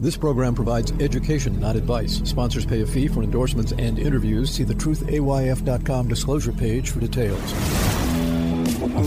This program provides education, not advice. Sponsors pay a fee for endorsements and interviews. See the truthayf.com disclosure page for details.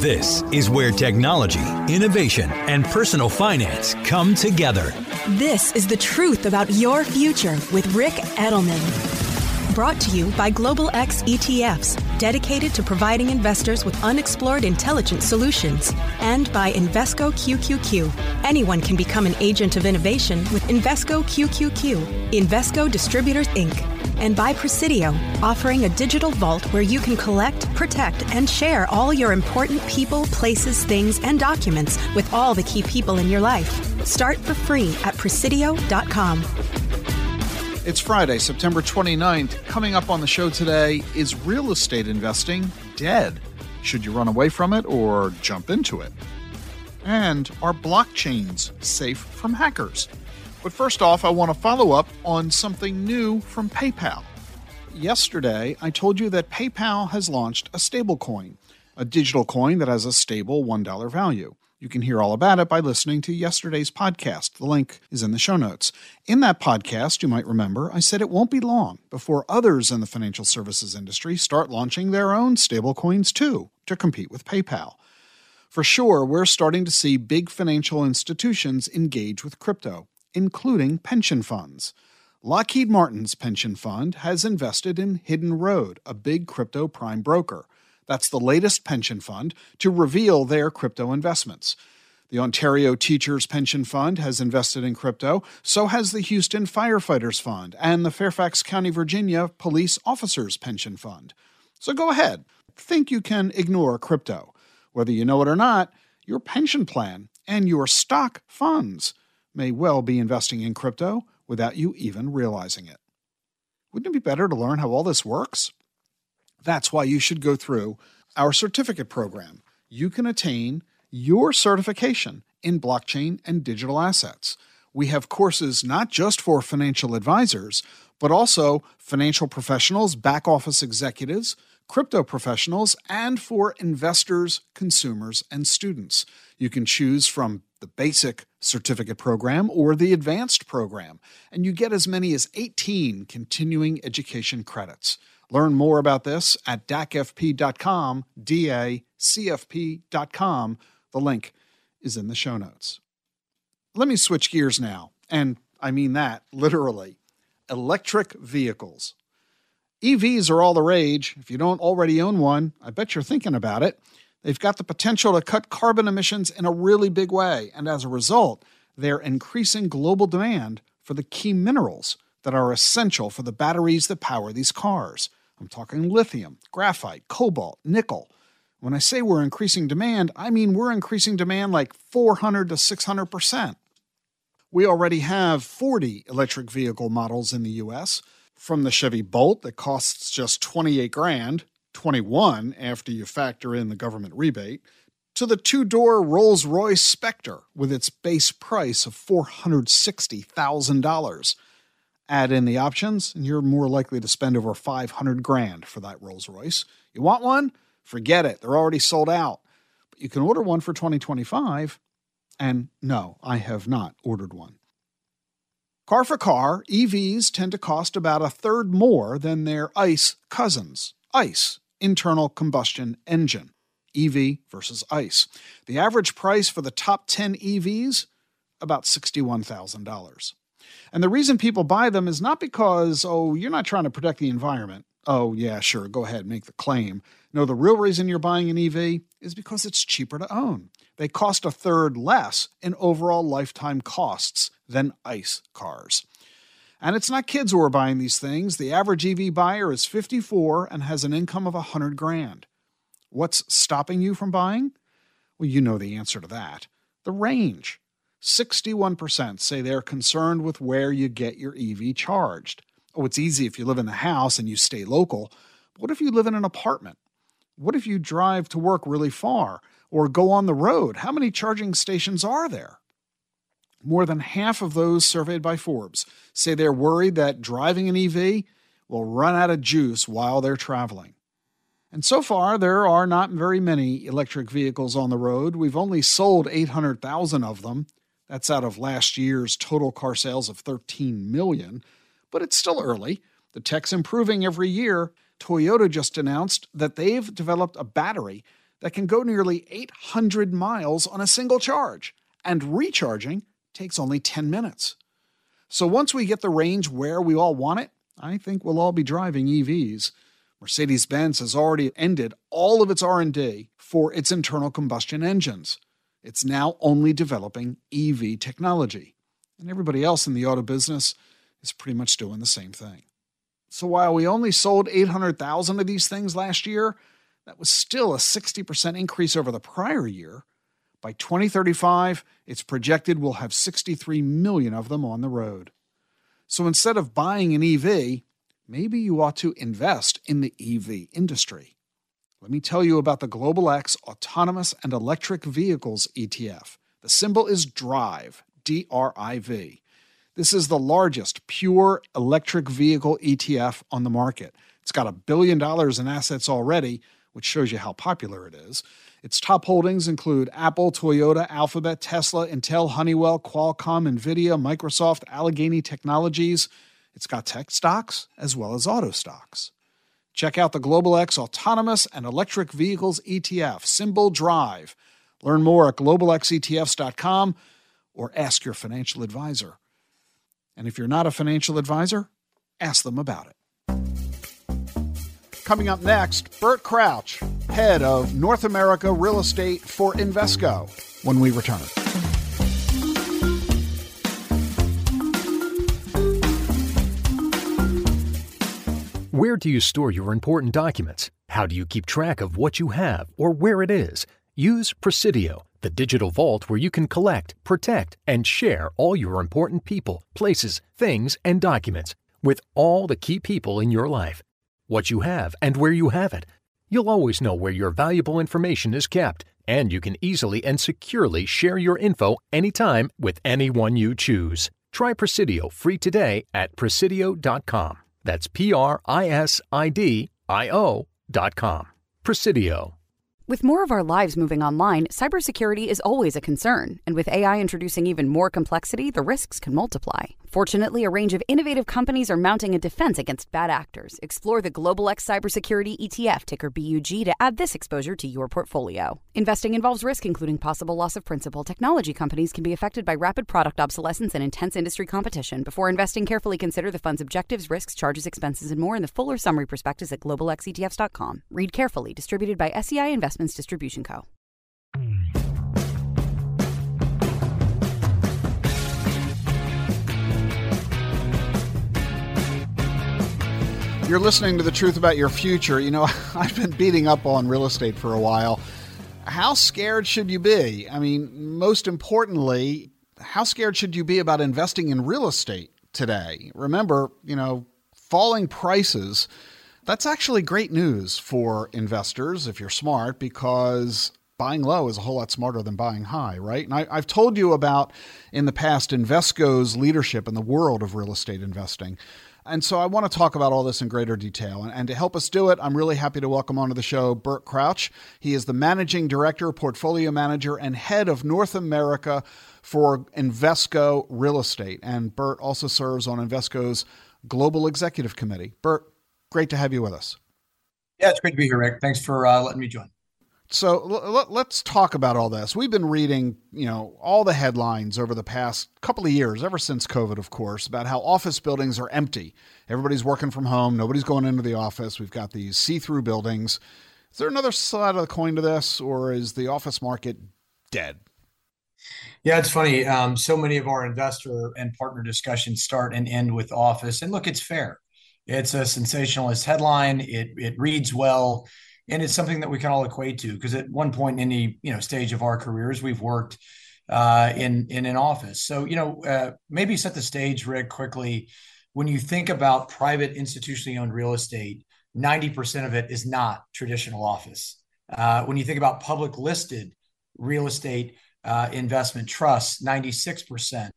This is where technology, innovation, and personal finance come together. This is the truth about your future with Ric Edelman. Brought to you by Global X ETFs, dedicated to providing investors with unexplored intelligent solutions. And by Invesco QQQ. Anyone can become an agent of innovation with Invesco QQQ, Invesco Distributors Inc. And by Prisidio, offering a digital vault where you can collect, protect, and share all your important people, places, things, and documents with all the key people in your life. Start for free at prisidio.com. It's Friday, September 29th. Coming up on the show today is real estate investing dead? Should you run away from it or jump into it? And are blockchains safe from hackers? But first off, I want to follow up on something new from PayPal. Yesterday, I told you that PayPal has launched a stablecoin, a digital coin that has a stable $1 value. You can hear all about it by listening to yesterday's podcast. The link is in the show notes. In that podcast, you might remember, I said it won't be long before others in the financial services industry start launching their own stablecoins too to compete with PayPal. For sure, we're starting to see big financial institutions engage with crypto, including pension funds. Lockheed Martin's pension fund has invested in Hidden Road, a big crypto prime broker. That's the latest pension fund to reveal their crypto investments. The Ontario Teachers Pension Fund has invested in crypto, so has the Houston Firefighters Fund and the Fairfax County, Virginia Police Officers Pension Fund. So go ahead, think you can ignore crypto. Whether you know it or not, your pension plan and your stock funds may well be investing in crypto without you even realizing it. Wouldn't it be better to learn how all this works? That's why you should go through our certificate program. You can attain your certification in blockchain and digital assets. We have courses not just for financial advisors, but also financial professionals, back office executives, crypto professionals, and for investors, consumers, and students. You can choose from the basic certificate program or the advanced program, and you get as many as 18 continuing education credits. Learn more about this at dacfp.com, D-A-C-F-P.com. The link is in the show notes. Let me switch gears now, and I mean that literally. Electric vehicles. EVs are all the rage. If you don't already own one, I bet you're thinking about it. They've got the potential to cut carbon emissions in a really big way, and as a result, they're increasing global demand for the key minerals that are essential for the batteries that power these cars. I'm talking lithium, graphite, cobalt, nickel. When I say we're increasing demand, I mean we're increasing demand like 400 to 600%. We already have 40 electric vehicle models in the US, from the Chevy Bolt that costs just 28 grand, 21 after you factor in the government rebate, to the two-door Rolls-Royce Spectre with its base price of $460,000. Add in the options, and you're more likely to spend over 500 grand for that Rolls Royce. You want one? Forget it. They're already sold out. But you can order one for 2025. And no, I have not ordered one. Car for car, EVs tend to cost about a third more than their ICE cousins. ICE, internal combustion engine. EV versus ICE. The average price for the top 10 EVs, about $61,000. And the reason people buy them is not because, oh, you're not trying to protect the environment. Oh, yeah, sure, go ahead, make the claim. No, the real reason you're buying an EV is because it's cheaper to own. They cost a third less in overall lifetime costs than ICE cars. And it's not kids who are buying these things. The average EV buyer is 54 and has an income of 100 grand. What's stopping you from buying? Well, you know the answer to that the range. 61% say they're concerned with where you get your EV charged. Oh, it's easy if you live in the house and you stay local. What if you live in an apartment? What if you drive to work really far or go on the road? How many charging stations are there? More than half of those surveyed by Forbes say they're worried that driving an EV will run out of juice while they're traveling. And so far, there are not very many electric vehicles on the road. We've only sold 800,000 of them. That's out of last year's total car sales of 13 million, but it's still early. The tech's improving every year. Toyota just announced that they've developed a battery that can go nearly 800 miles on a single charge, and recharging takes only 10 minutes. So once we get the range where we all want it, I think we'll all be driving EVs. Mercedes-Benz has already ended all of its R&D for its internal combustion engines. It's now only developing EV technology. And everybody else in the auto business is pretty much doing the same thing. So while we only sold 800,000 of these things last year, that was still a 60% increase over the prior year. By 2035, it's projected we'll have 63 million of them on the road. So instead of buying an EV, maybe you ought to invest in the EV industry. Let me tell you about the Global X Autonomous and Electric Vehicles ETF. The symbol is DRIV, D R I V. This is the largest pure electric vehicle ETF on the market. It's got a billion dollars in assets already, which shows you how popular it is. Its top holdings include Apple, Toyota, Alphabet, Tesla, Intel, Honeywell, Qualcomm, Nvidia, Microsoft, Allegheny Technologies. It's got tech stocks as well as auto stocks. Check out the Global X Autonomous and Electric Vehicles ETF, symbol DRIV. Learn more at globalxetfs.com or ask your financial advisor. And if you're not a financial advisor, ask them about it. Coming up next, Bert Crouch, head of North America Real Estate for Invesco, when we return. Where do you store your important documents? How do you keep track of what you have or where it is? Use Prisidio, the digital vault where you can collect, protect, and share all your important people, places, things, and documents with all the key people in your life what you have, and where you have it. You'll always know where your valuable information is kept, and you can easily and securely share your info anytime with anyone you choose. Try Presidio free today at prisidio.com. That's P R I S I D I O dot com. Prisidio. With more of our lives moving online, cybersecurity is always a concern, and with AI introducing even more complexity, the risks can multiply. Fortunately, a range of innovative companies are mounting a defense against bad actors. Explore the Global X Cybersecurity ETF, ticker BUG, to add this exposure to your portfolio. Investing involves risk, including possible loss of principal. Technology companies can be affected by rapid product obsolescence and intense industry competition. Before investing, carefully consider the fund's objectives, risks, charges, expenses, and more in the fuller summary prospectus at globalxetfs.com. Read carefully. Distributed by SEI Investments Distribution Co. You're listening to The Truth About Your Future. You know, I've been beating up on real estate for a while. How scared should you be? I mean, most importantly, how scared should you be about investing in real estate today? Remember, you know, falling prices, that's actually great news for investors if you're smart because buying low is a whole lot smarter than buying high, right? And I, have told you about in the past Invesco's leadership in the world of real estate investing. And so I want to talk about all this in greater detail. And, and, to help us do it, I'm really happy to welcome onto the show Bert Crouch. He is the managing director, portfolio manager, and head of North America for Invesco Real Estate. And Bert also serves on Invesco's Global Executive Committee. Bert, great to have you with us. Yeah, it's great to be here, Ric. Thanks for uh, letting me join. So l- let's talk about all this. We've been reading, you know, all the headlines over the past couple of years, ever since COVID, of course, about how office buildings are empty. Everybody's working from home. Nobody's going into the office. We've got these see-through buildings. Is there another side of the coin to this, or is the office market dead? Yeah, it's funny. Um, so many of our investor and partner discussions start and end with office. And look, it's fair. It's a sensationalist headline. It it reads well and it's something that we can all equate to because at one point in any you know stage of our careers we've worked uh, in in an office. So you know uh, maybe set the stage rick quickly. When you think about private institutionally owned real estate 90% of it is not traditional office. Uh, when you think about public listed real estate uh, investment trusts 96%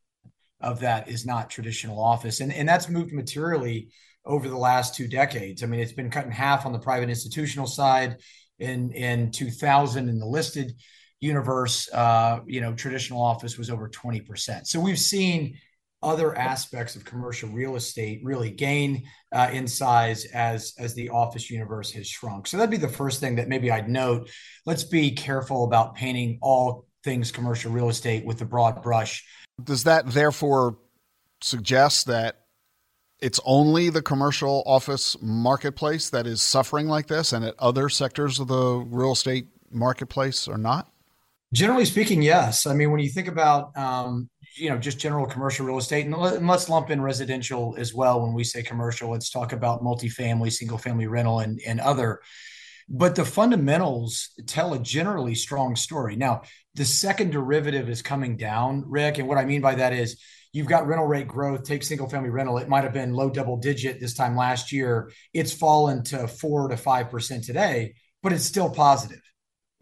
of that is not traditional office. And, and that's moved materially over the last two decades. I mean, it's been cut in half on the private institutional side in in 2000 in the listed universe, uh, you know, traditional office was over 20%. So we've seen other aspects of commercial real estate really gain uh, in size as as the office universe has shrunk. So that'd be the first thing that maybe I'd note. Let's be careful about painting all things commercial real estate with a broad brush. Does that therefore suggest that it's only the commercial office marketplace that is suffering like this and that other sectors of the real estate marketplace are not? Generally speaking, yes. I mean, when you think about um, you know just general commercial real estate, and, let, us lump in residential as well. When we say commercial, let's talk about multifamily, single family rental, and and other. But the fundamentals tell a generally strong story. Now, the second derivative is coming down, Ric, and what I mean by that is you've got rental rate growth. Take single family rental; it might have been low double digit this time last year. It's fallen to four to five percent today, but it's still positive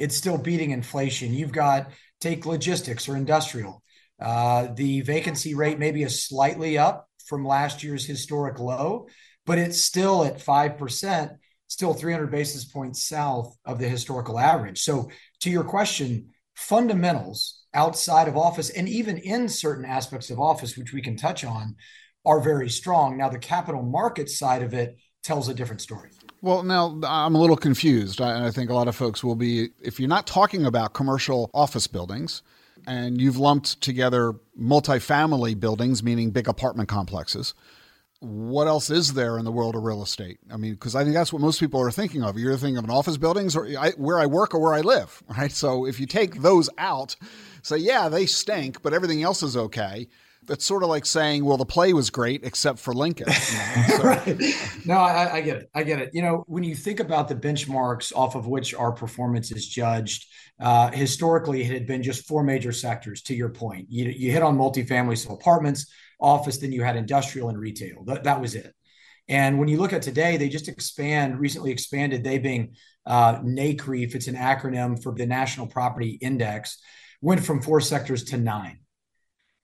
it's still beating inflation. You've got take logistics or industrial. Uh, the vacancy rate maybe is slightly up from last year's historic low, but it's still at 5%, still 300 basis points south of the historical average. So, to your question, fundamentals outside of office and even in certain aspects of office, which we can touch on, are very strong. Now, the capital market side of it tells a different story. Well, now I'm a little confused. I, I think a lot of folks will be, if you're not talking about commercial office buildings, and you've lumped together multifamily buildings, meaning big apartment complexes. What else is there in the world of real estate? I mean, because I think that's what most people are thinking of. You're thinking of an office buildings or I, where I work or where I live, right? So if you take those out, say, yeah, they stink, but everything else is okay that's sort of like saying, well, the play was great except for Lincoln. You know? so. right. No, I, I, get it. I get it. You know, when you think about the benchmarks off of which our performance is judged, uh, historically, it had been just four major sectors. To your point, you, you hit on multifamily, so apartments, office, then you had industrial and retail. That, that was it. And when you look at today, they just expand, recently expanded, they being uh, NCREIF, it's an acronym for the National Property Index, went from four sectors to nine.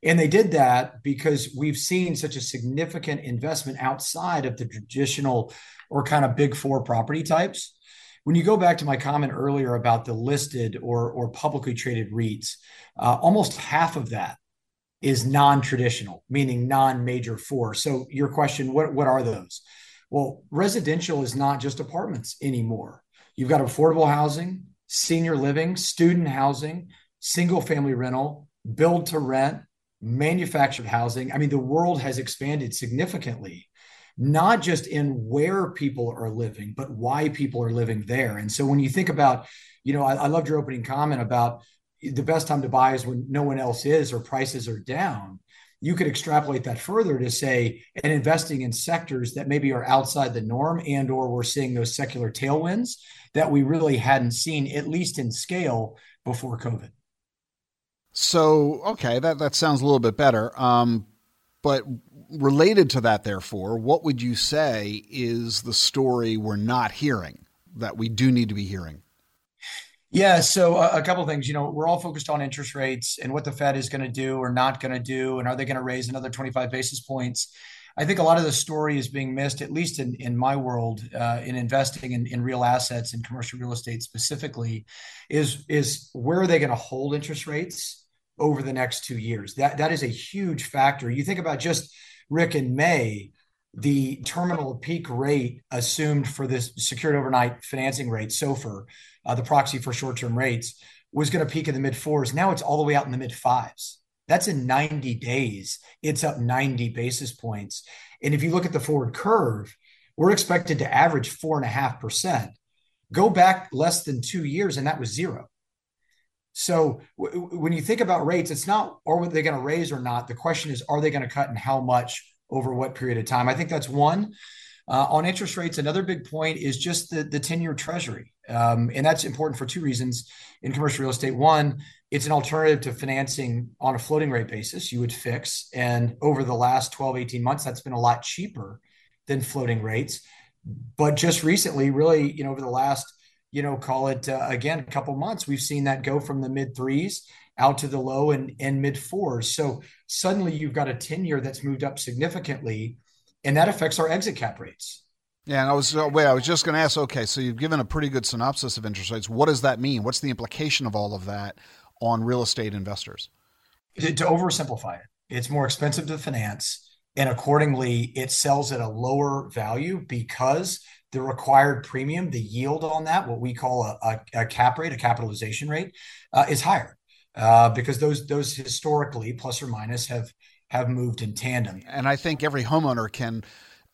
And they did that because we've seen such a significant investment outside of the traditional or kind of big four property types. When you go back to my comment earlier about the listed or, or publicly traded REITs, uh, almost half of that is non-traditional, meaning non-major four. So your question, what, what are those? Well, residential is not just apartments anymore. You've got affordable housing, senior living, student housing, single family rental, build to rent, manufactured housing. I mean, the world has expanded significantly, not just in where people are living, but why people are living there. And so when you think about, you know, I, I loved your opening comment about the best time to buy is when no one else is or prices are down. You could extrapolate that further to say, and investing in sectors that maybe are outside the norm and or we're seeing those secular tailwinds that we really hadn't seen, at least in scale, before COVID. So, okay, that, that sounds a little bit better. Um, but related to that, therefore, what would you say is the story we're not hearing that we do need to be hearing? Yeah, so a, a couple things. You know, we're all focused on interest rates and what the Fed is going to do or not going to do, and are they going to raise another 25 basis points? I think a lot of the story is being missed, at least in, in my world, uh, in investing in, in real assets and commercial real estate specifically, is is where are they going to hold interest rates? Over the next two years. That that is a huge factor. You think about just Ric and May, the terminal peak rate assumed for this secured overnight financing rate, SOFR, uh, the proxy for short-term rates, was going to peak in the mid fours. Now it's all the way out in the mid fives. That's in 90 days. It's up 90 basis points. And if you look at the forward curve, we're expected to average four and a half percent. Go back less than two years, and that was zero. So w- when you think about rates, it's not or are they going to raise or not. The question is, are they going to cut and how much over what period of time? I think that's one. Uh, on interest rates, another big point is just the the ten year Treasury, um, and that's important for two reasons in commercial real estate. One, it's an alternative to financing on a floating rate basis. You would fix, and over the last 12, 18 months, that's been a lot cheaper than floating rates. But just recently, really, you know, over the last you know, call it uh, again a couple months, we've seen that go from the mid threes out to the low and, and mid fours. So suddenly you've got a 10 year that's moved up significantly, and that affects our exit cap rates. Yeah, and I was uh, wait. I was just going to ask. Okay, so you've given a pretty good synopsis of interest rates. What does that mean? What's the implication of all of that on real estate investors? To, to oversimplify it, it's more expensive to finance, and accordingly, it sells at a lower value because the required premium, the yield on that, what we call a, a, a cap rate, a capitalization rate, uh, is higher uh, because those those historically plus or minus have have moved in tandem. And I think every homeowner can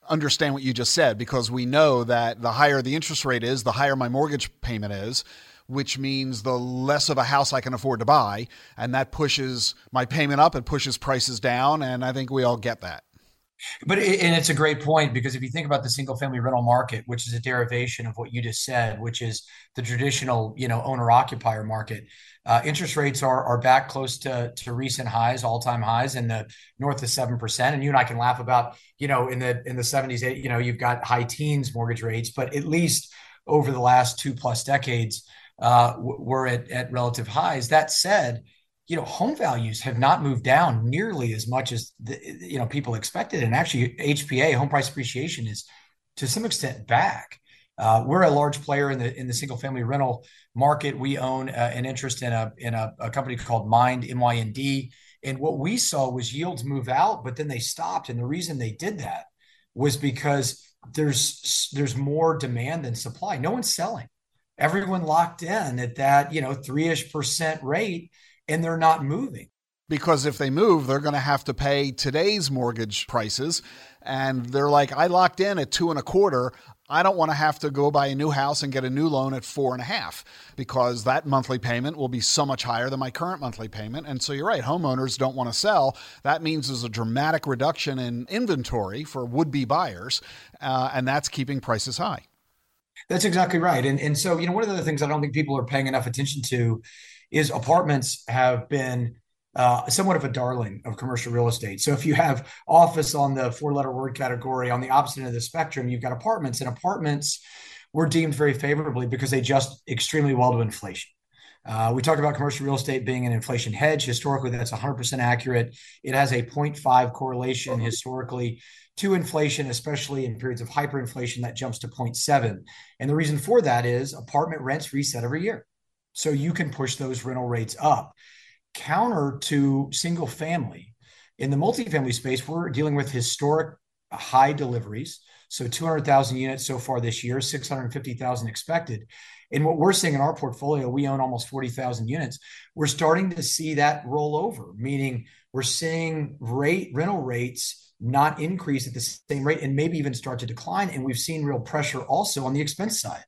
understand what you just said because we know that the higher the interest rate is, the higher my mortgage payment is which means the less of a house I can afford to buy. And that pushes my payment up, it pushes prices down. And I think we all get that. But it, and it's a great point because if you think about the single family rental market, which is a derivation of what you just said, which is the traditional, you know, owner occupier market, uh, interest rates are are back close to to recent highs, all time highs in the north of seven percent. And you and I can laugh about, you know, in the in the seventies, you know, you've got high teens mortgage rates, but at least over the last two plus decades, uh, were at, at relative highs. That said, you know, home values have not moved down nearly as much as the, you know people expected, and actually, HPA home price appreciation is to some extent back. Uh, we're a large player in the in the single family rental market. We own uh, an interest in a in a, a company called Mynd M Y N D, and what we saw was yields move out, but then they stopped, and the reason they did that was because there's there's more demand than supply. No one's selling everyone locked in at that, you know, three ish percent rate and they're not moving. Because if they move, they're going to have to pay today's mortgage prices. And they're like, I locked in at two and a quarter. I don't want to have to go buy a new house and get a new loan at four and a half because that monthly payment will be so much higher than my current monthly payment. And so you're right, homeowners don't want to sell. That means there's a dramatic reduction in inventory for would be buyers, uh, and that's keeping prices high. That's exactly right. And and so, you know, one of the things I don't think people are paying enough attention to is apartments have been uh, somewhat of a darling of commercial real estate. So if you have office on the four letter word category, on the opposite end of the spectrum, you've got apartments, and apartments were deemed very favorably because they just extremely well to inflation. Uh, we talked about commercial real estate being an inflation hedge. Historically, that's 100% accurate. It has a 0.5 correlation historically to inflation, especially in periods of hyperinflation, that jumps to 0.7. And the reason for that is apartment rents reset every year. So you can push those rental rates up. Counter to single family. In the multifamily space, we're dealing with historic high deliveries. So 200,000 units so far this year, 650,000 expected. And what we're seeing in our portfolio, we own almost 40,000 units. We're starting to see that roll over, meaning we're seeing rate rental rates not increase at the same rate and maybe even start to decline. And we've seen real pressure also on the expense side,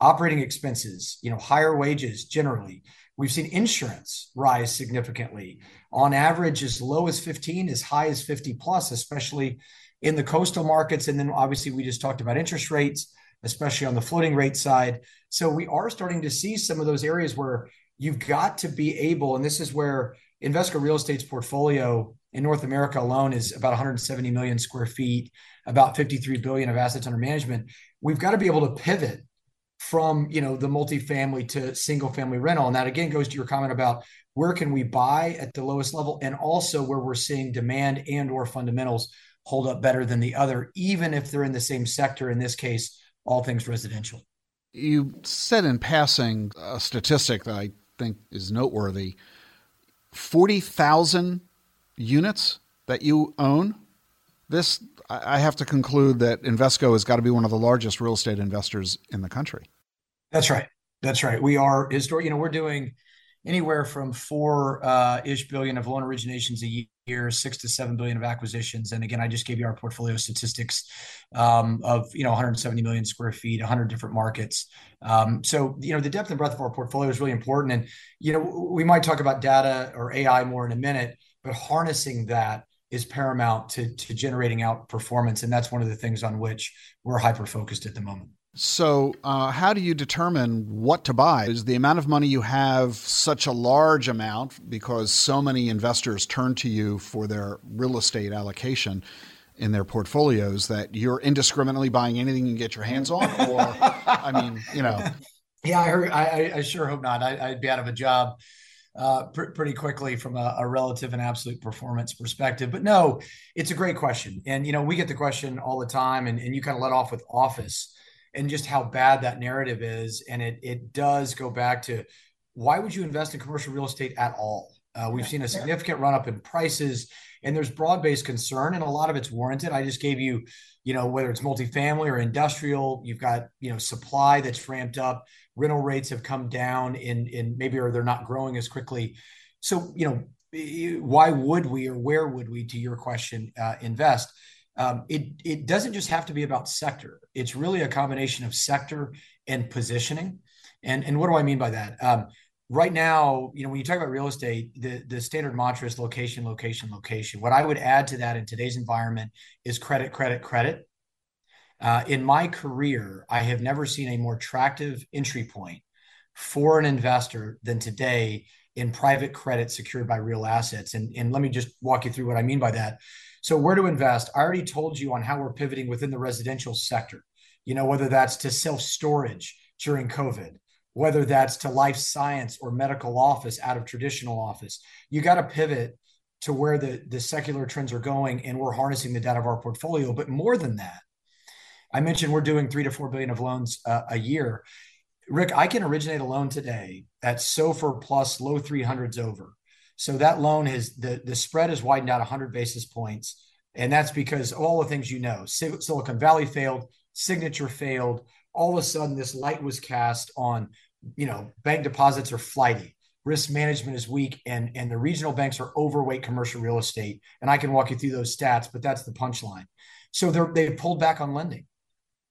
operating expenses, you know, higher wages generally. We've seen insurance rise significantly on average as low as 15, as high as 50 plus, especially in the coastal markets. And then obviously we just talked about interest rates, especially on the floating rate side. So we are starting to see some of those areas where you've got to be able, and this is where Invesco Real Estate's portfolio in North America alone is about 170 million square feet, about 53 billion of assets under management. We've got to be able to pivot from you know the multifamily to single family rental, and that again goes to your comment about where can we buy at the lowest level, and also where we're seeing demand and or fundamentals hold up better than the other, even if they're in the same sector. In this case, all things residential. You said in passing a statistic that I think is noteworthy. 40,000 units that you own, this I have to conclude that Invesco has got to be one of the largest real estate investors in the country. That's right. That's right. We are historic. You know, we're doing anywhere from four uh, ish billion of loan originations a year, six to seven billion of acquisitions. And again, I just gave you our portfolio statistics um, of you know 170 million square feet, 100 different markets. Um, so you know the depth and breadth of our portfolio is really important. And you know we might talk about data or AI more in a minute but harnessing that is paramount to, to generating out performance. And that's one of the things on which we're hyper focused at the moment. So, uh, how do you determine what to buy? Is the amount of money you have such a large amount because so many investors turn to you for their real estate allocation in their portfolios that you're indiscriminately buying anything you can get your hands on? Or, I mean, you know. Yeah, I, heard, I, I sure hope not. I, would be out of a job uh, pr- pretty quickly from a, a, relative and absolute performance perspective. But no, it's a great question. And, you know, we get the question all the time, and, and you kind of let off with office and just how bad that narrative is. And it, it does go back to why would you invest in commercial real estate at all? Uh, we've seen a significant run up in prices, and there's broad based concern, and a lot of it's warranted. I just gave you, you know, whether it's multifamily or industrial, you've got you know supply that's ramped up rental rates have come down in in maybe or they're not growing as quickly. So you know why would we or where would we, to your question, uh, invest? Um, it it doesn't just have to be about sector. It's really a combination of sector and positioning. And and what do I mean by that? Um, right now, you know, when you talk about real estate, the the standard mantra is location, location, location. What I would add to that in today's environment is credit, credit, credit. Uh, in my career, I have never seen a more attractive entry point for an investor than today in private credit secured by real assets. And, and let me just walk you through what I mean by that. So, where to invest? I already told you on how we're pivoting within the residential sector, you know, whether that's to self storage during COVID, whether that's to life science or medical office out of traditional office. You got to pivot to where the, the secular trends are going, and we're harnessing the data of our portfolio. But more than that, I mentioned we're doing three to four billion of loans uh, a year. Ric, I can originate a loan today at SOFR plus low 300s over. So that loan has the, the spread has widened out 100 basis points. And that's because all the things you know Silicon Valley failed, Signature failed. All of a sudden, this light was cast on, you know, bank deposits are flighty, risk management is weak, and, and the regional banks are overweight commercial real estate. And I can walk you through those stats, but that's the punchline. So they're, they've pulled back on lending.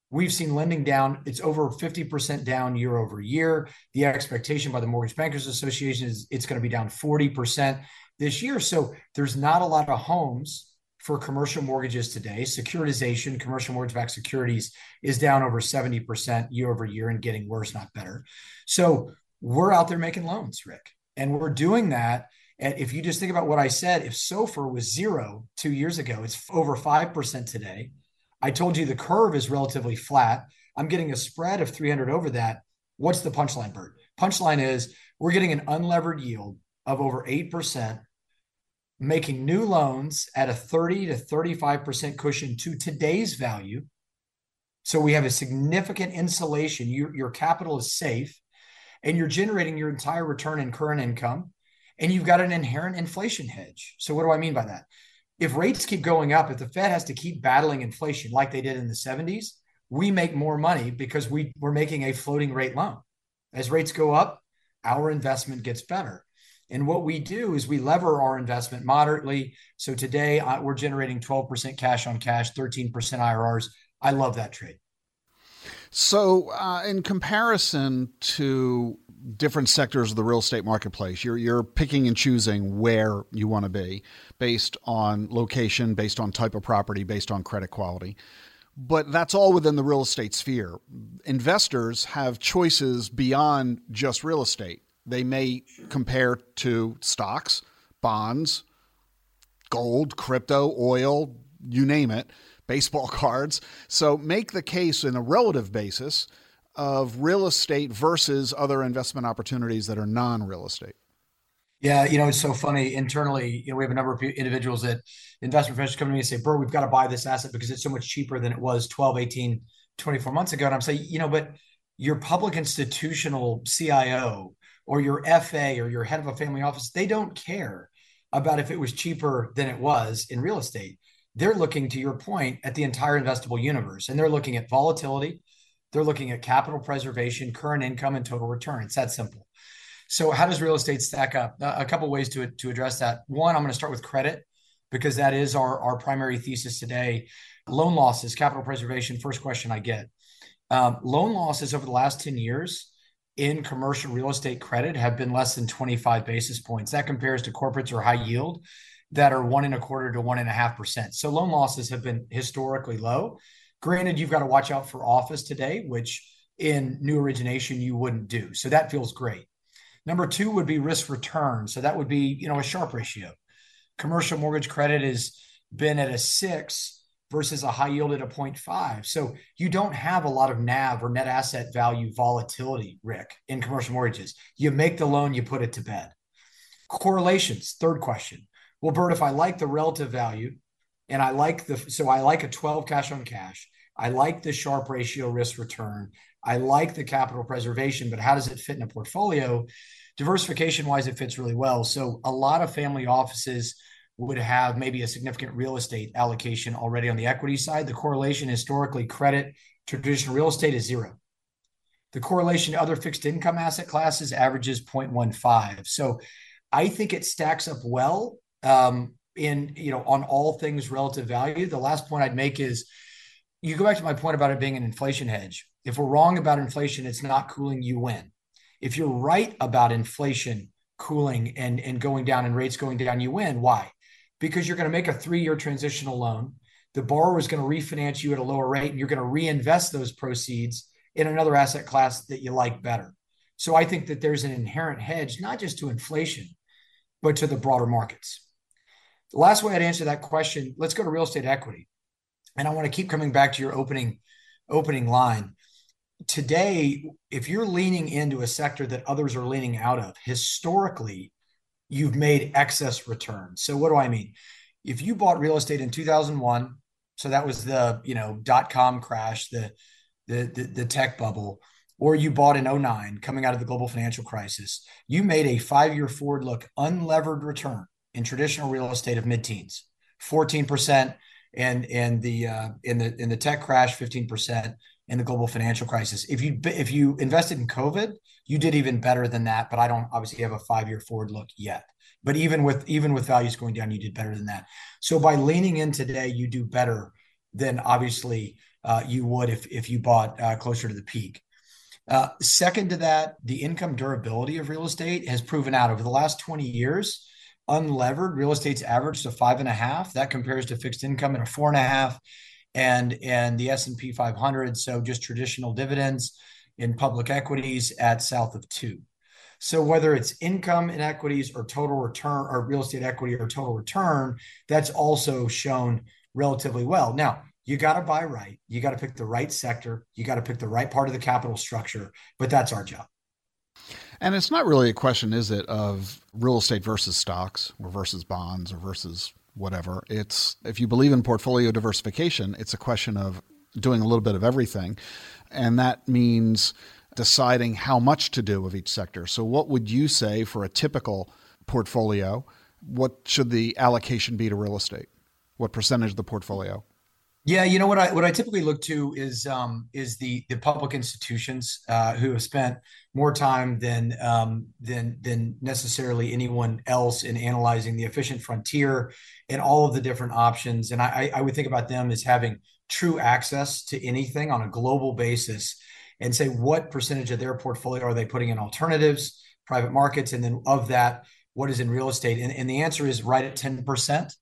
We've seen lending down. It's over 50% down year over year. The expectation by the Mortgage Bankers Association is it's going to be down 40% this year. So there's not a lot of homes for commercial mortgages today. Securitization, commercial mortgage backed securities is down over 70% year over year and getting worse, not better. So we're out there making loans, Ric. And we're doing that. And if you just think about what I said, if SOFR was zero two years ago, it's over 5% today. I told you the curve is relatively flat. I'm getting a spread of 300 over that. What's the punchline, Bert? Punchline is we're getting an unlevered yield of over 8%, making new loans at a 30 to 35% cushion to today's value. So we have a significant insulation. Your, your capital is safe and you're generating your entire return in current income and you've got an inherent inflation hedge. So what do I mean by that? If rates keep going up, if the Fed has to keep battling inflation like they did in the 70s, we make more money because we, we're making a floating rate loan. As rates go up, our investment gets better. And what we do is we lever our investment moderately. So today uh, we're generating 12% cash on cash, 13% IRRs. I love that trade. So, uh, in comparison to different sectors of the real estate marketplace. You're you're picking and choosing where you want to be based on location, based on type of property, based on credit quality. But that's all within the real estate sphere. Investors have choices beyond just real estate. They may compare to stocks, bonds, gold, crypto, oil, you name it, baseball cards. So make the case in a relative basis of real estate versus other investment opportunities that are non-real estate? Yeah, you know, it's so funny. Internally, you know, we have a number of individuals that investment professionals come to me and say, Bert, we've got to buy this asset because it's so much cheaper than it was 12, 18, 24 months ago. And I'm saying, you know, but your public institutional CIO or your FA or your head of a family office, they don't care about if it was cheaper than it was in real estate. They're looking, to your point, at the entire investable universe and they're looking at volatility they're looking at capital preservation, current income, and total return. It's that simple. So, how does real estate stack up? Uh, a couple ways to to address that. One, I'm going to start with credit because that is our our primary thesis today. Loan losses, capital preservation. First question I get. Um, loan losses over the last 10 years in commercial real estate credit have been less than 25 basis points. That compares to corporates or high yield that are one and a quarter to one and a half percent. So loan losses have been historically low. Granted, you've got to watch out for office today, which in new origination you wouldn't do. So that feels great. Number two would be risk return. So that would be, you know, a Sharpe ratio. Commercial mortgage credit has been at a six versus a high yield at a 0.5. So you don't have a lot of NAV or net asset value volatility, Ric, in commercial mortgages. You make the loan, you put it to bed. Correlations, third question. Well, Bert, if I like the relative value and I like the, so I like a 12 cash on cash, I like the Sharpe ratio risk return, I like the capital preservation, but how does it fit in a portfolio? Diversification wise, it fits really well. So a lot of family offices would have maybe a significant real estate allocation already on the equity side. The correlation historically, credit, to traditional real estate is zero. The correlation to other fixed income asset classes averages 0.15. So I think it stacks up well um, in you know on all things relative value. The last point I'd make is you go back to my point about it being an inflation hedge. If we're wrong about inflation, it's not cooling, you win. If you're right about inflation cooling and, and going down and rates going down, you win. Why? Because you're going to make a three year transitional loan. The borrower is going to refinance you at a lower rate, and you're going to reinvest those proceeds in another asset class that you like better. So I think that there's an inherent hedge, not just to inflation, but to the broader markets. The last way I'd answer that question, let's go to real estate equity. And I want to keep coming back to your opening opening line. Today, if you're leaning into a sector that others are leaning out of, historically, you've made excess returns. So what do I mean? If you bought real estate in 2001, so that was the, you know, dot com crash, the the the, the tech bubble, or you bought in 09 coming out of the global financial crisis, you made a 5-year forward look unlevered return in traditional real estate of mid-teens. 14% and and the uh, in the in the tech crash 15% in the global financial crisis. If you if you invested in COVID, you did even better than that. But I don't obviously have a five year forward look yet. But even with even with values going down, you did better than that. So by leaning in today, you do better than obviously uh, you would if if you bought uh, closer to the peak. Uh, second to that, the income durability of real estate has proven out over the last 20 years unlevered real estate's average to five and a half. That compares to fixed income at a four and a half, and and the S and P 500. So just traditional dividends in public equities at south of two. So whether it's income in equities or total return or real estate equity or total return, that's also shown relatively well. Now, you got to buy right. You got to pick the right sector. You got to pick the right part of the capital structure, but that's our job. And it's not really a question, is it, of real estate versus stocks or versus bonds or versus whatever. It's if you believe in portfolio diversification, it's a question of doing a little bit of everything. And that means deciding how much to do of each sector. So, what would you say for a typical portfolio? What should the allocation be to real estate? What percentage of the portfolio? Yeah, you know what I what I typically look to is um, is the the public institutions uh, who have spent more time than um, than than necessarily anyone else in analyzing the efficient frontier and all of the different options. And I, I would think about them as having true access to anything on a global basis, and say what percentage of their portfolio are they putting in alternatives, private markets, and then of that, what is in real estate? And, and the answer is right at ten percent.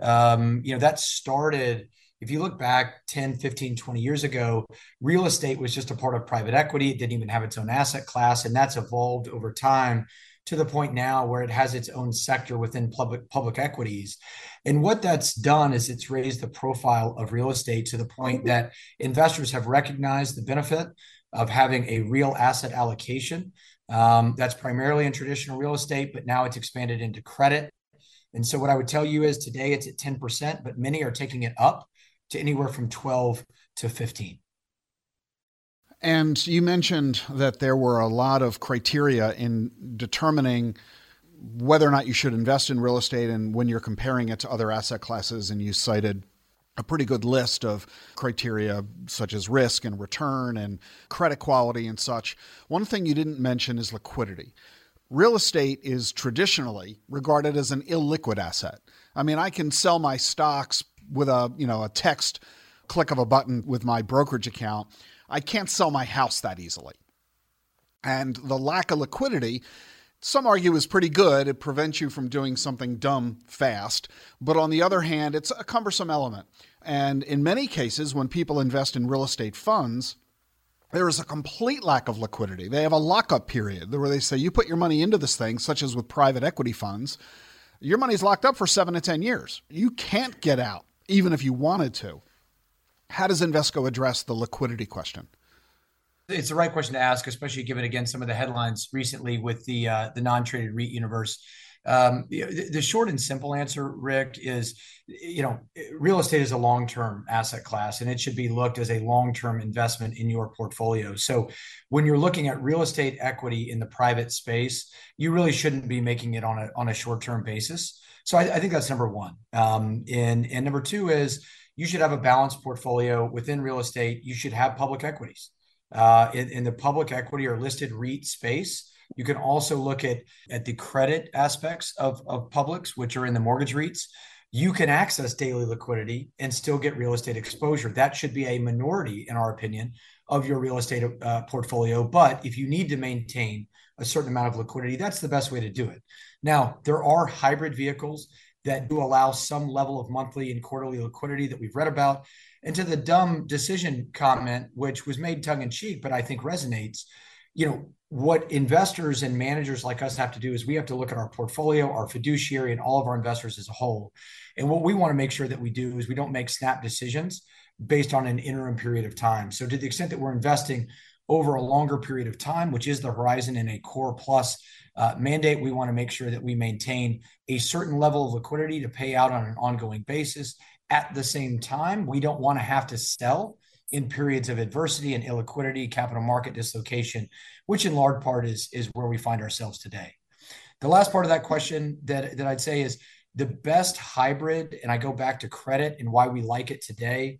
Um, you know that started if you look back 10, 15, 20 years ago, real estate was just a part of private equity. It didn't even have its own asset class. And that's evolved over time to the point now where it has its own sector within public public equities. And what that's done is it's raised the profile of real estate to the point that investors have recognized the benefit of having a real asset allocation. Um, that's primarily in traditional real estate, but now it's expanded into credit. And so, what I would tell you is today it's at 10%, but many are taking it up to anywhere from 12 to 15. And you mentioned that there were a lot of criteria in determining whether or not you should invest in real estate and when you're comparing it to other asset classes. And you cited a pretty good list of criteria such as risk and return and credit quality and such. One thing you didn't mention is liquidity. Real estate is traditionally regarded as an illiquid asset. I mean, I can sell my stocks with a you know a text click of a button with my brokerage account, I can't sell my house that easily. And the lack of liquidity, some argue is pretty good. It prevents you from doing something dumb fast. But on the other hand, it's a cumbersome element. And in many cases, when people invest in real estate funds, there is a complete lack of liquidity. They have a lockup period where they say you put your money into this thing, such as with private equity funds, your money's locked up for seven to 10 years. You can't get out even if you wanted to. How does Invesco address the liquidity question? It's the right question to ask, especially given again some of the headlines recently with the uh, the non-traded REIT universe Um, the, the, short and simple answer, Ric, is you know, real estate is a long term asset class and it should be looked as a long term investment in your portfolio. So when you're looking at real estate equity in the private space, you really shouldn't be making it on a, on a short term basis. So I, I, think that's number one. Um, and, and number two is you should have a balanced portfolio within real estate. You should have public equities. Uh, in, in the public equity or listed REIT space, you can also look at, at the credit aspects of, of publics, which are in the mortgage REITs. You can access daily liquidity and still get real estate exposure. That should be a minority, in our opinion, of your real estate uh, portfolio. But if you need to maintain a certain amount of liquidity, that's the best way to do it. Now, there are hybrid vehicles that do allow some level of monthly and quarterly liquidity that we've read about. And to the dumb decision comment, which was made tongue in cheek, but I think resonates, you know, what investors and managers like us have to do is we have to look at our portfolio, our fiduciary, and all of our investors as a whole. And what we want to make sure that we do is we don't make snap decisions based on an interim period of time. So, to the extent that we're investing over a longer period of time, which is the horizon in a core plus uh, mandate, we want to make sure that we maintain a certain level of liquidity to pay out on an ongoing basis. At the same time, we don't want to have to sell in periods of adversity and illiquidity, capital market dislocation, which in large part is, is where we find ourselves today. The last part of that question that, that I'd say is the best hybrid, and I go back to credit and why we like it today.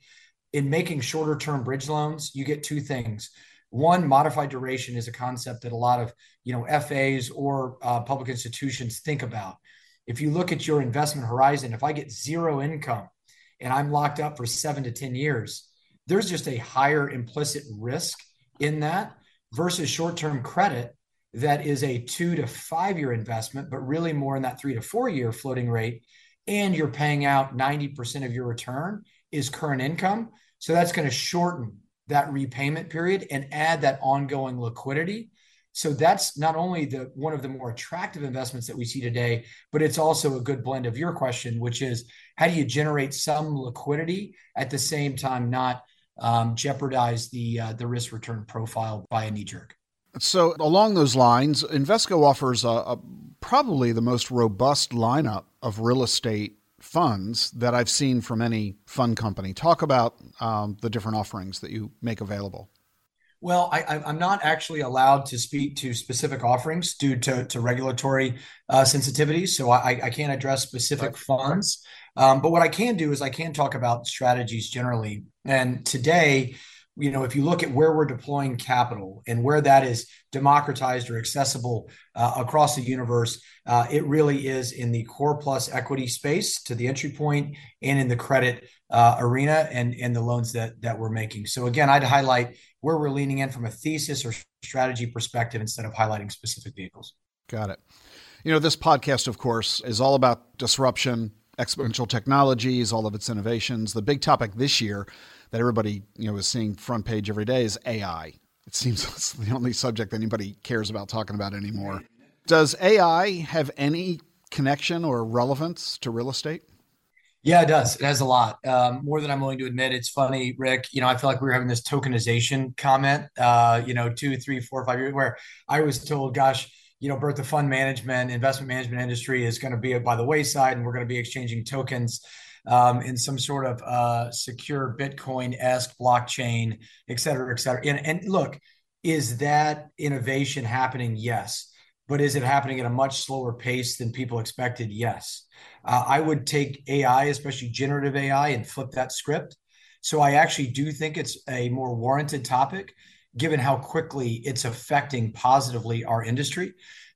In making shorter term bridge loans, you get two things. One, modified duration is a concept that a lot of you know FAs or uh, public institutions think about. If you look at your investment horizon, if I get zero income and I'm locked up for seven to 10 years, there's just a higher implicit risk in that versus short term credit that is a two to five year investment, but really more in that three to four year floating rate. And you're paying out 90% of your return is current income. So that's going to shorten that repayment period and add that ongoing liquidity. So that's not only the one of the more attractive investments that we see today, but it's also a good blend of your question, which is how do you generate some liquidity at the same time not um, jeopardize the uh, the risk return profile by a knee jerk. So along those lines, Invesco offers a, a, probably the most robust lineup of real estate funds that I've seen from any fund company. Talk about um, the different offerings that you make available. Well, I, am not actually allowed to speak to specific offerings due to, to regulatory uh, sensitivities, so I, I, can't address specific funds. Um, but what I can do is I can talk about strategies generally. And today, you know, if you look at where we're deploying capital and where that is democratized or accessible uh, across the universe, uh, it really is in the core plus equity space to the entry point and in the credit uh, arena and, and the loans that, that we're making. So again, I'd highlight where we're leaning in from a thesis or strategy perspective instead of highlighting specific vehicles. Got it. You know, this podcast, of course, is all about disruption, exponential technologies, all of its innovations. The big topic this year that everybody you know is seeing front page every day is AI. It seems it's the only subject anybody cares about talking about anymore. Does AI have any connection or relevance to real estate? Yeah, it does. It has a lot um, more than I'm willing to admit. It's funny, Ric. You know, I feel like we were having this tokenization comment. Uh, you know, two, three, four, five years where I was told, "Gosh, you know, Bert, the fund management, investment management industry is going to be by the wayside, and we're going to be exchanging tokens." Um, in some sort of uh, secure Bitcoin esque blockchain, et cetera, et cetera. And, and look, is that innovation happening? Yes. But is it happening at a much slower pace than people expected? Yes. Uh, I would take AI, especially generative AI, and flip that script. So I actually do think it's a more warranted topic, given how quickly it's affecting positively our industry.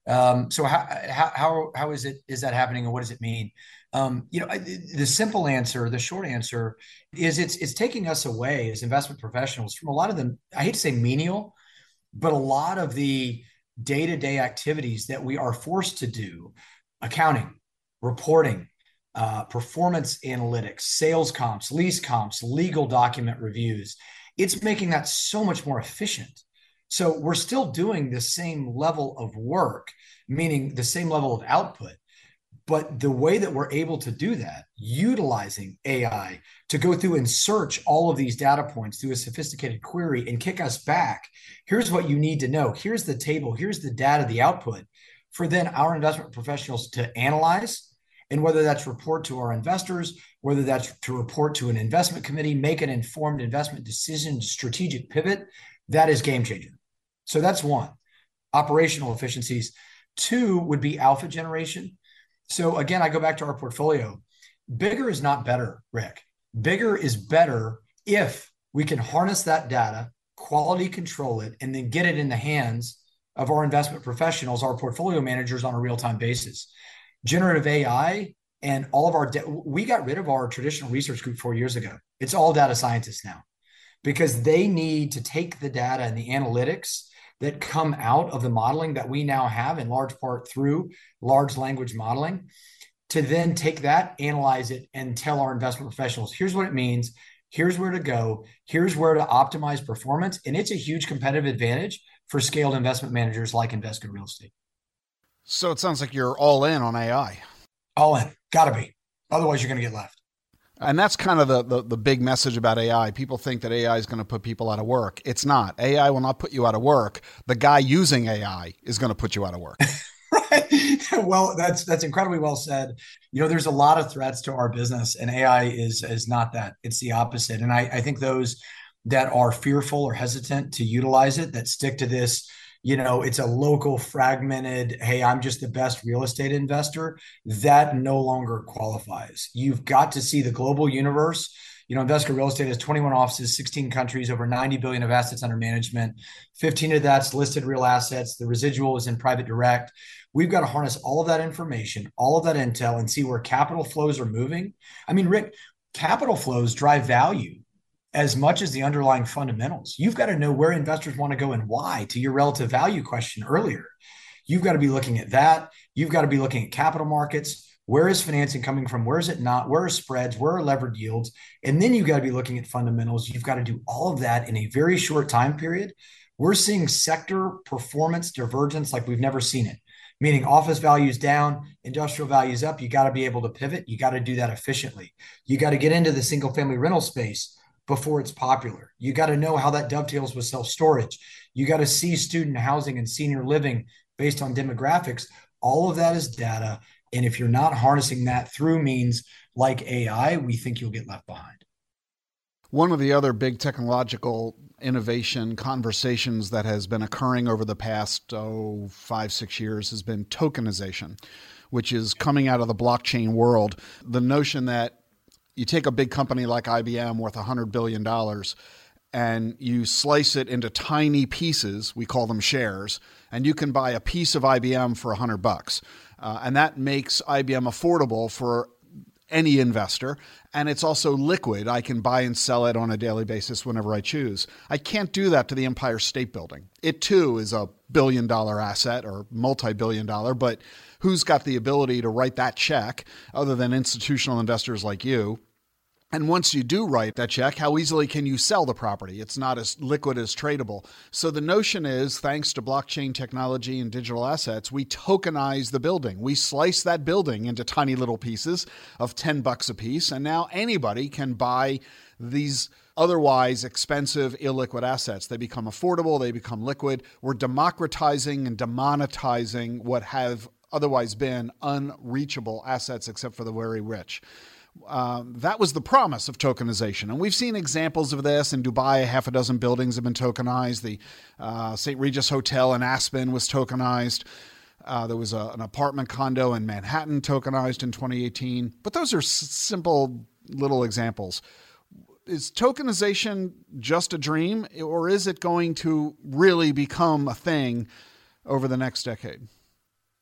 Um, so how, how how is it is that happening, and what does it mean? Um, you know, the simple answer, the short answer, is it's it's taking us away as investment professionals from a lot of the I hate to say menial, but a lot of the day to day activities that we are forced to do, accounting, reporting, uh, performance analytics, sales comps, lease comps, legal document reviews. It's making that so much more efficient. So we're still doing the same level of work, meaning the same level of output but the way that we're able to do that, utilizing AI to go through and search all of these data points through a sophisticated query and kick us back. Here's what you need to know. Here's the table. Here's the data, the output for then our investment professionals to analyze and whether that's report to our investors, whether that's to report to an investment committee, make an informed investment decision, strategic pivot, that is game changing. So that's one. Operational efficiencies. Two would be alpha generation. So again, I go back to our portfolio. Bigger is not better, Ric. Bigger is better if we can harness that data, quality control it, and then get it in the hands of our investment professionals, our portfolio managers on a real time basis generative AI and all of our de- we got rid of our traditional research group four years ago. It's all data scientists now because they need to take the data and the analytics that come out of the modeling that we now have in large part through large language modeling to then take that, analyze it, and tell our investment professionals here's what it means, here's where to go, here's where to optimize performance. And it's a huge competitive advantage for scaled investment managers like Invesco Real Estate. So it sounds like you're all in on AI. All in. Gotta be. Otherwise, you're going to get left. And that's kind of the, the, the big message about AI. People think that AI is going to put people out of work. It's not. AI will not put you out of work. The guy using AI is going to put you out of work. right. Well, that's that's incredibly well said. You know, there's a lot of threats to our business, and AI is is not that. It's the opposite. And I, I think those that are fearful or hesitant to utilize it, that stick to this you know it's a local fragmented hey i'm just the best real estate investor that no longer qualifies. You've got to see the global universe. You know invesco real estate has 21 offices 16 countries over 90 billion of assets under management. 15 of that's listed real assets. The residual is in private direct. We've got to harness all of that information all of that intel and see where capital flows are moving. I mean Ric capital flows drive value as much as the underlying fundamentals. You've got to know where investors want to go and why, to your relative value question earlier. You've got to be looking at that. You've got to be looking at capital markets. Where is financing coming from? Where is it not? Where are spreads? Where are levered yields? And then you've got to be looking at fundamentals. You've got to do all of that in a very short time period. We're seeing sector performance divergence like we've never seen it meaning office values down, industrial values up. You got to be able to pivot. You got to do that efficiently. You got to get into the single family rental space before it's popular. You got to know how that dovetails with self storage. You got to see student housing and senior living based on demographics. All of that is data. And if you're not harnessing that through means like AI, we think you'll get left behind. One of the other big technological innovation conversations that has been occurring over the past oh, five, six years has been tokenization, which is coming out of the blockchain world. The notion that you take a big company like IBM worth $100 billion and you slice it into tiny pieces, we call them shares, and you can buy a piece of IBM for 100 bucks. Uh, and that makes IBM affordable for any investor. And it's also liquid. I can buy and sell it on a daily basis whenever I choose. I can't do that to the Empire State Building. It too is a billion dollar asset or multi billion dollar, but who's got the ability to write that check other than institutional investors like you? And once you do write that check, how easily can you sell the property? It's not as liquid as tradable. So the notion is thanks to blockchain technology and digital assets, we tokenize the building. We slice that building into tiny little pieces of 10 bucks a piece. And now anybody can buy these otherwise expensive illiquid assets. They become affordable, they become liquid. We're democratizing and demonetizing what have otherwise been unreachable assets except for the very rich. Um, that was the promise of tokenization. And we've seen examples of this in Dubai. Half a dozen buildings have been tokenized. The uh, St. Regis Hotel in Aspen was tokenized. Uh, there was a, an apartment condo in Manhattan tokenized in 2018. But those are s- simple little examples. Is tokenization just a dream, or is it going to really become a thing over the next decade?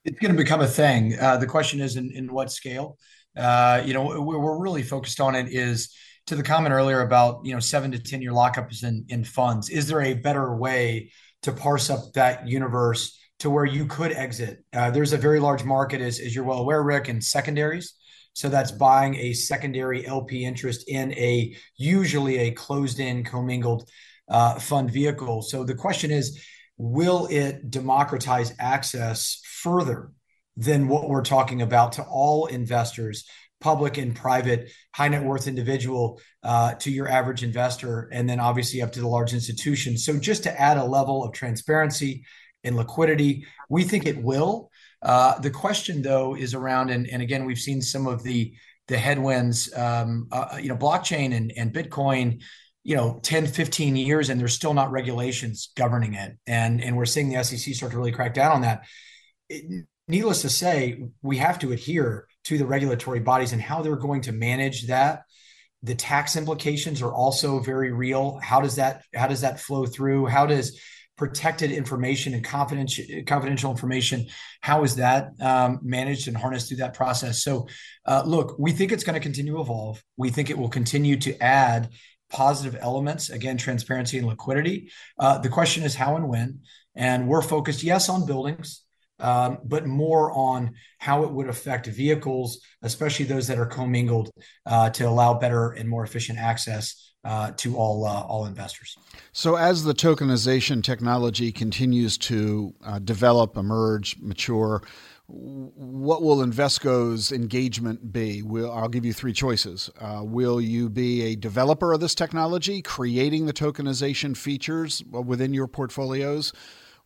It's going to become a thing. Uh, the question is in, in what scale? Uh, you know, we're really focused on it is to the comment earlier about, you know, seven to 10 year lockups in, in funds. Is there a better way to parse up that universe to where you could exit? Uh, there's a very large market, as, as you're well aware, Ric, in secondaries. So that's buying a secondary LP interest in a usually a closed in commingled uh, fund vehicle. So the question is, will it democratize access further than what we're talking about to all investors, public and private, high net worth individual uh, to your average investor, and then obviously up to the large institutions. So just to add a level of transparency and liquidity, we think it will. Uh, the question though is around, and, and again, we've seen some of the the headwinds. Um, uh, you know, blockchain and, and Bitcoin you know 10 15 years and there's still not regulations governing it and and we're seeing the sec start to really crack down on that it, needless to say we have to adhere to the regulatory bodies and how they're going to manage that. The tax implications are also very real. How does that how does that flow through? How does protected information and confidential confidential information how is that um, managed and harnessed through that process? So uh, look we think it's going to continue to evolve. We think it will continue to add positive elements again transparency and liquidity. Uh, the question is how and when and we're focused yes on buildings um, but more on how it would affect vehicles, especially those that are commingled, uh, to allow better and more efficient access uh, to all uh, all investors. So, as the tokenization technology continues to uh, develop, emerge, mature, what will Invesco's engagement be? Will, I'll give you three choices. Uh, will you be a developer of this technology, creating the tokenization features within your portfolios?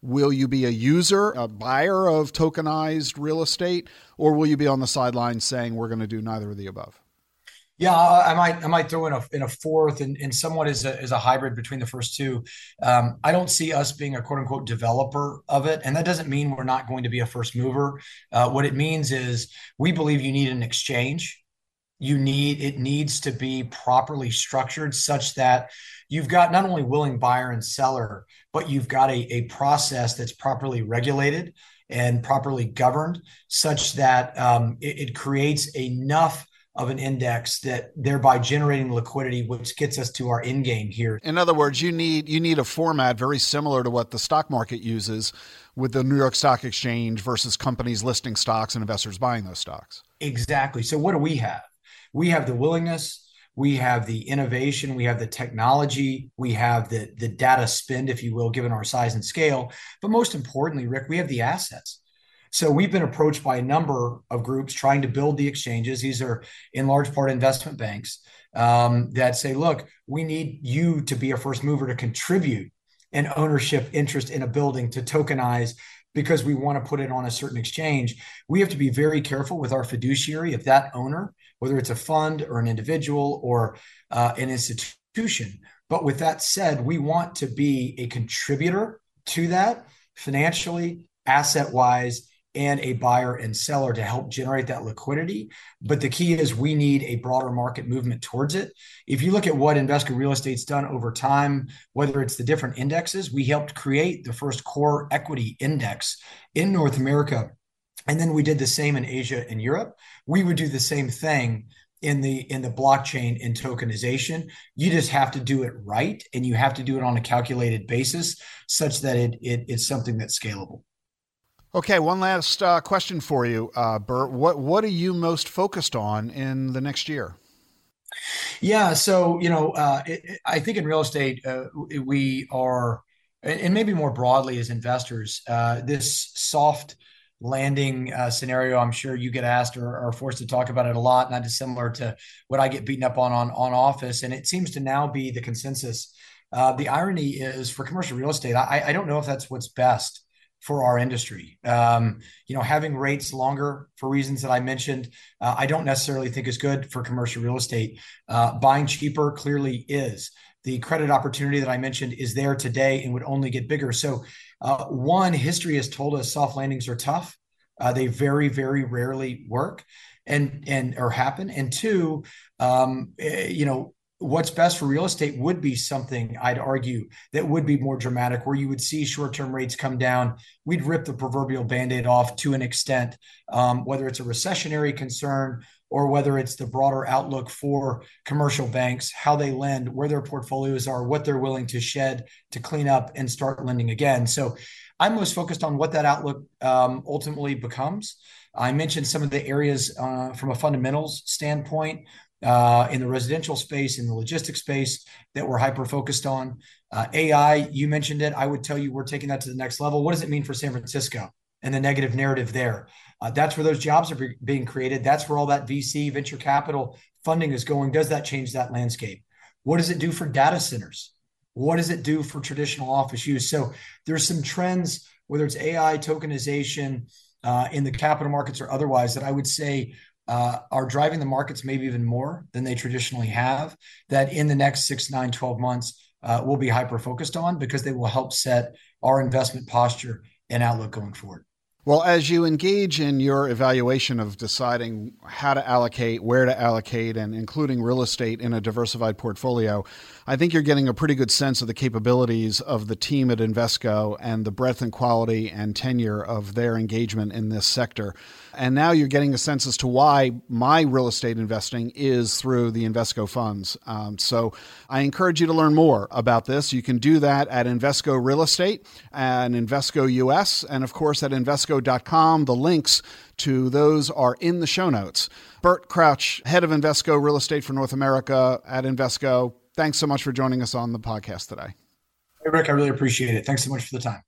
Will you be a user, a buyer of tokenized real estate, or will you be on the sidelines saying we're going to do neither of the above? Yeah, I might I might throw in a in a fourth and, and somewhat as a as a hybrid between the first two. Um, I don't see us being a quote unquote developer of it, and that doesn't mean we're not going to be a first mover. Uh, what it means is we believe you need an exchange. You need it needs to be properly structured such that you've got not only willing buyer and seller, but you've got a, a process that's properly regulated and properly governed such that um, it, it creates enough of an index that thereby generating liquidity which gets us to our end game here. In other words you need you need a format very similar to what the stock market uses with the new york stock exchange versus companies listing stocks and investors buying those stocks. Exactly. So what do we have we have the willingness we have the innovation, we have the technology, we have the the data spend, if you will, given our size and scale. But most importantly, Ric, we have the assets. So we've been approached by a number of groups trying to build the exchanges. These are in large part investment banks um, that say, look, we need you to be a first mover to contribute an ownership interest in a building to tokenize because we want to put it on a certain exchange. We have to be very careful with our fiduciary if that owner whether it's a fund or an individual or uh, an institution. But with that said, we want to be a contributor to that financially, asset wise, and a buyer and seller to help generate that liquidity. But the key is we need a broader market movement towards it. If you look at what Invesco Real Estate's done over time, whether it's the different indexes, we helped create the first core equity index in North America and then we did the same in Asia and Europe. We would do the same thing in the in the blockchain and tokenization. You just have to do it right, and you have to do it on a calculated basis, such that it, it it's something that's scalable. Okay, one last uh, question for you, uh, Bert. What what are you most focused on in the next year? Yeah, so you know, uh, it, I think in real estate uh, we are, and maybe more broadly as investors, uh, this soft landing uh, scenario i'm sure you get asked or are forced to talk about it a lot not dissimilar to what i get beaten up on on, on office. And it seems to now be the consensus. Uh, the irony is for commercial real estate I, I don't know if that's what's best for our industry. Um, you know having rates longer for reasons that i mentioned uh, i don't necessarily think is good for commercial real estate. Uh, buying cheaper clearly is. The credit opportunity that i mentioned is there today and would only get bigger. So uh, one, history has told us soft landings are tough. Uh, they very, very rarely work and and or happen. And two, um, eh, you know, what's best for real estate would be something I'd argue that would be more dramatic, where you would see short-term rates come down. We'd rip the proverbial band-aid off to an extent, um, whether it's a recessionary concern or whether it's the broader outlook for commercial banks, how they lend, where their portfolios are, what they're willing to shed to clean up and start lending again. So I'm most focused on what that outlook um, ultimately becomes. I mentioned some of the areas uh, from a fundamentals standpoint uh, in the residential space, in the logistics space that we're hyper focused on. Uh, AI, you mentioned it. I would tell you we're taking that to the next level. What does it mean for San Francisco and the negative narrative there? Uh, that's where those jobs are being created. That's where all that VC venture capital funding is going. Does that change that landscape? What does it do for data centers? What does it do for traditional office use? So there's some trends, whether it's AI, tokenization, uh, in the capital markets or otherwise that I would say uh, are driving the markets maybe even more than they traditionally have, that in the next six, nine, 12 months, uh, we'll be hyper focused on because they will help set our investment posture and outlook going forward. Well, as you engage in your evaluation of deciding how to allocate, where to allocate, and including real estate in a diversified portfolio, I think you're getting a pretty good sense of the capabilities of the team at Invesco and the breadth and quality and tenure of their engagement in this sector. And now you're getting a sense as to why my real estate investing is through the Invesco funds. Um, so I encourage you to learn more about this. You can do that at Invesco Real Estate and Invesco US, and of course at Invesco.com. The links to those are in the show notes. Bert Crouch, head of Invesco Real Estate for North America at Invesco. Thanks so much for joining us on the podcast today. Hey, Ric, I really appreciate it. Thanks so much for the time.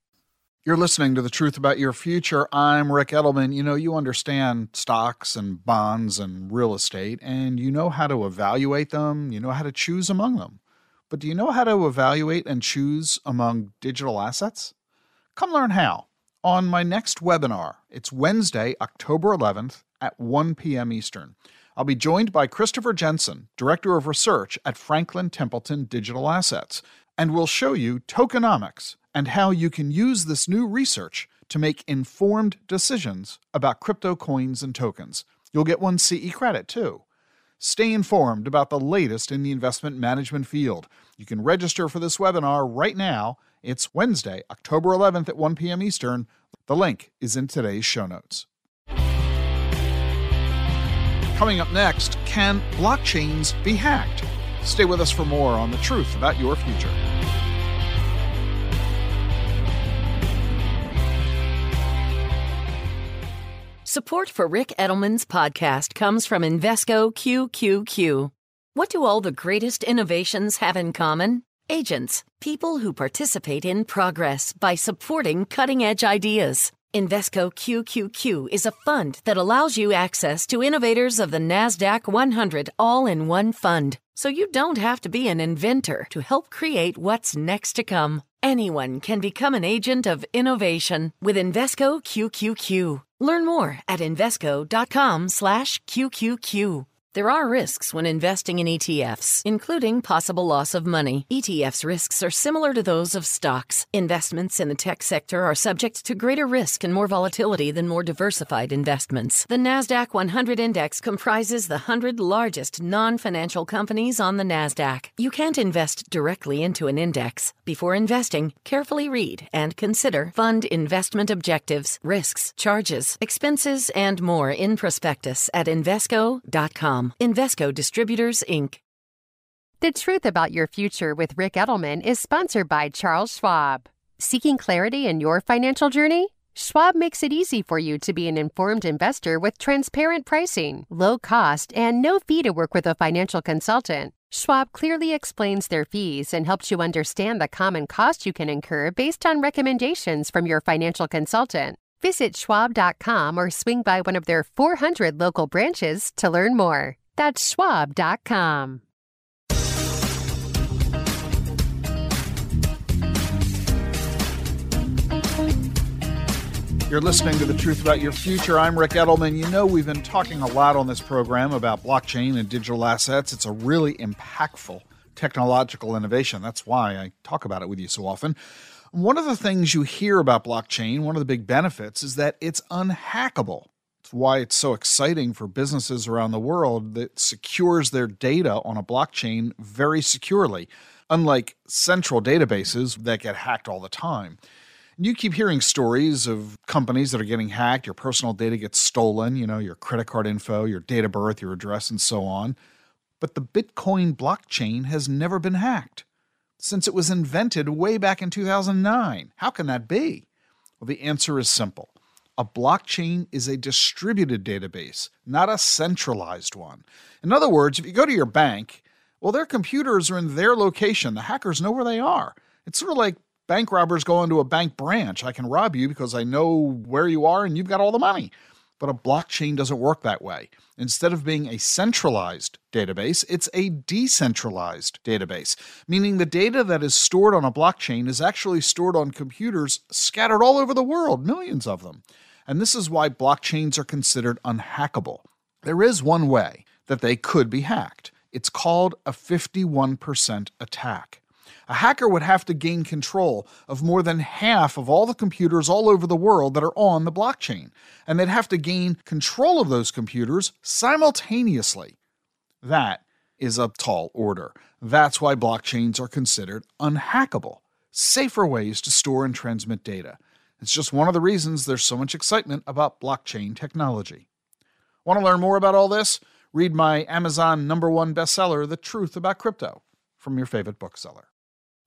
You're listening to The Truth About Your Future. I'm Ric Edelman. You know, you understand stocks and bonds and real estate, and you know how to evaluate them, you know how to choose among them. But do you know how to evaluate and choose among digital assets? Come learn how on my next webinar. It's Wednesday, October 11th at 1 p.m. Eastern. I'll be joined by Christopher Jensen, Director of Research at Franklin Templeton Digital Assets, and we'll show you tokenomics and how you can use this new research to make informed decisions about crypto coins and tokens. You'll get one CE credit too. Stay informed about the latest in the investment management field. You can register for this webinar right now. It's Wednesday, October 11th at 1 p.m. Eastern. The link is in today's show notes. Coming up next, can blockchains be hacked? Stay with us for more on the truth about your future. Support for Ric Edelman's podcast comes from Invesco QQQ. What do all the greatest innovations have in common? Agents, people who participate in progress by supporting cutting edge ideas. Invesco QQQ is a fund that allows you access to innovators of the NASDAQ 100 all in one fund, so you don't have to be an inventor to help create what's next to come. Anyone can become an agent of innovation with Invesco QQQ. Learn more at Invesco.com/QQQ. There are risks when investing in ETFs, including possible loss of money. ETFs' risks are similar to those of stocks. Investments in the tech sector are subject to greater risk and more volatility than more diversified investments. The NASDAQ 100 Index comprises the 100 largest non financial companies on the NASDAQ. You can't invest directly into an index. Before investing, carefully read and consider fund investment objectives, risks, charges, expenses, and more in prospectus at Invesco.com. Invesco Distributors, Inc. The Truth About Your Future with Ric Edelman is sponsored by Charles Schwab. Seeking clarity in your financial journey? Schwab makes it easy for you to be an informed investor with transparent pricing, low cost, and no fee to work with a financial consultant. Schwab clearly explains their fees and helps you understand the common cost you can incur based on recommendations from your financial consultant. Visit schwab.com or swing by one of their 400 local branches to learn more. That's schwab.com. You're listening to The Truth About Your Future. I'm Ric Edelman. You know, we've been talking a lot on this program about blockchain and digital assets. It's a really impactful technological innovation. That's why I talk about it with you so often. One of the things you hear about blockchain, one of the big benefits, is that it's unhackable. It's why it's so exciting for businesses around the world that secures their data on a blockchain very securely, unlike central databases that get hacked all the time. You keep hearing stories of companies that are getting hacked, your personal data gets stolen, you know, your credit card info, your date of birth, your address, and so on. But the Bitcoin blockchain has never been hacked since it was invented way back in 2009. How can that be? Well, the answer is simple. A blockchain is a distributed database, not a centralized one. In other words, if you go to your bank, well, their computers are in their location. The hackers know where they are. It's sort of like bank robbers going to a bank branch. I can rob you because I know where you are and you've got all the money. But a blockchain doesn't work that way. Instead of being a centralized database, it's a decentralized database, meaning the data that is stored on a blockchain is actually stored on computers scattered all over the world, millions of them. and this is why blockchains are considered unhackable. There is one way that they could be hacked. It's called a 51% attack. A hacker would have to gain control of more than half of all the computers all over the world that are on the blockchain, and they'd have to gain control of those computers simultaneously. That is a tall order. That's why blockchains are considered unhackable, safer ways to store and transmit data. It's just one of the reasons there's so much excitement about blockchain technology. Want to learn more about all this? Read my Amazon number one bestseller, The Truth About Crypto, from your favorite bookseller.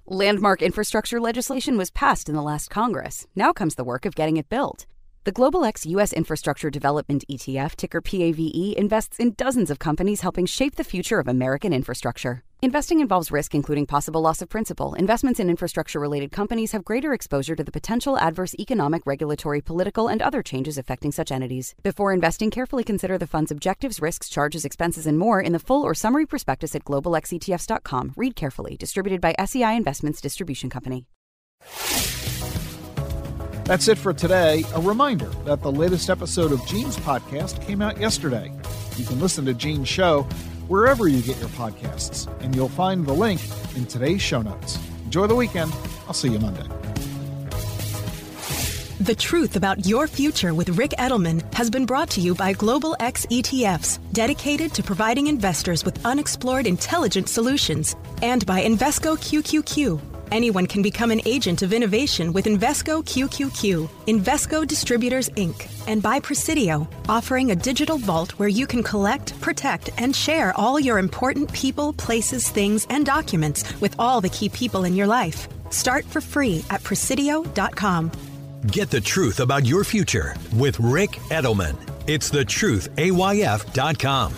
Landmark infrastructure legislation was passed in the last Congress. Now comes the work of getting it built. The Global X U.S. Infrastructure Development ETF, ticker PAVE, invests in dozens of companies helping shape the future of American infrastructure. Investing involves risk, including possible loss of principal. Investments in infrastructure related companies have greater exposure to the potential adverse economic, regulatory, political, and other changes affecting such entities. Before investing, carefully consider the fund's objectives, risks, charges, expenses, and more in the full or summary prospectus at globalxetfs.com. Read carefully. Distributed by SEI Investments Distribution Company. That's it for today. A reminder that the latest episode of Gene's podcast came out yesterday. You can listen to Gene's show wherever you get your podcasts, and you'll find the link in today's show notes. Enjoy the weekend. I'll see you Monday. The truth about your future with Ric Edelman has been brought to you by Global X ETFs, dedicated to providing investors with unexplored intelligent solutions, and by Invesco QQQ Anyone can become an agent of innovation with Invesco QQQ, Invesco Distributors Inc., and by Prisidio, offering a digital vault where you can collect, protect, and share all your important people, places, things, and documents with all the key people in your life. Start for free at Prisidio.com. Get the truth about your future with Ric Edelman. It's the thetruthayf.com.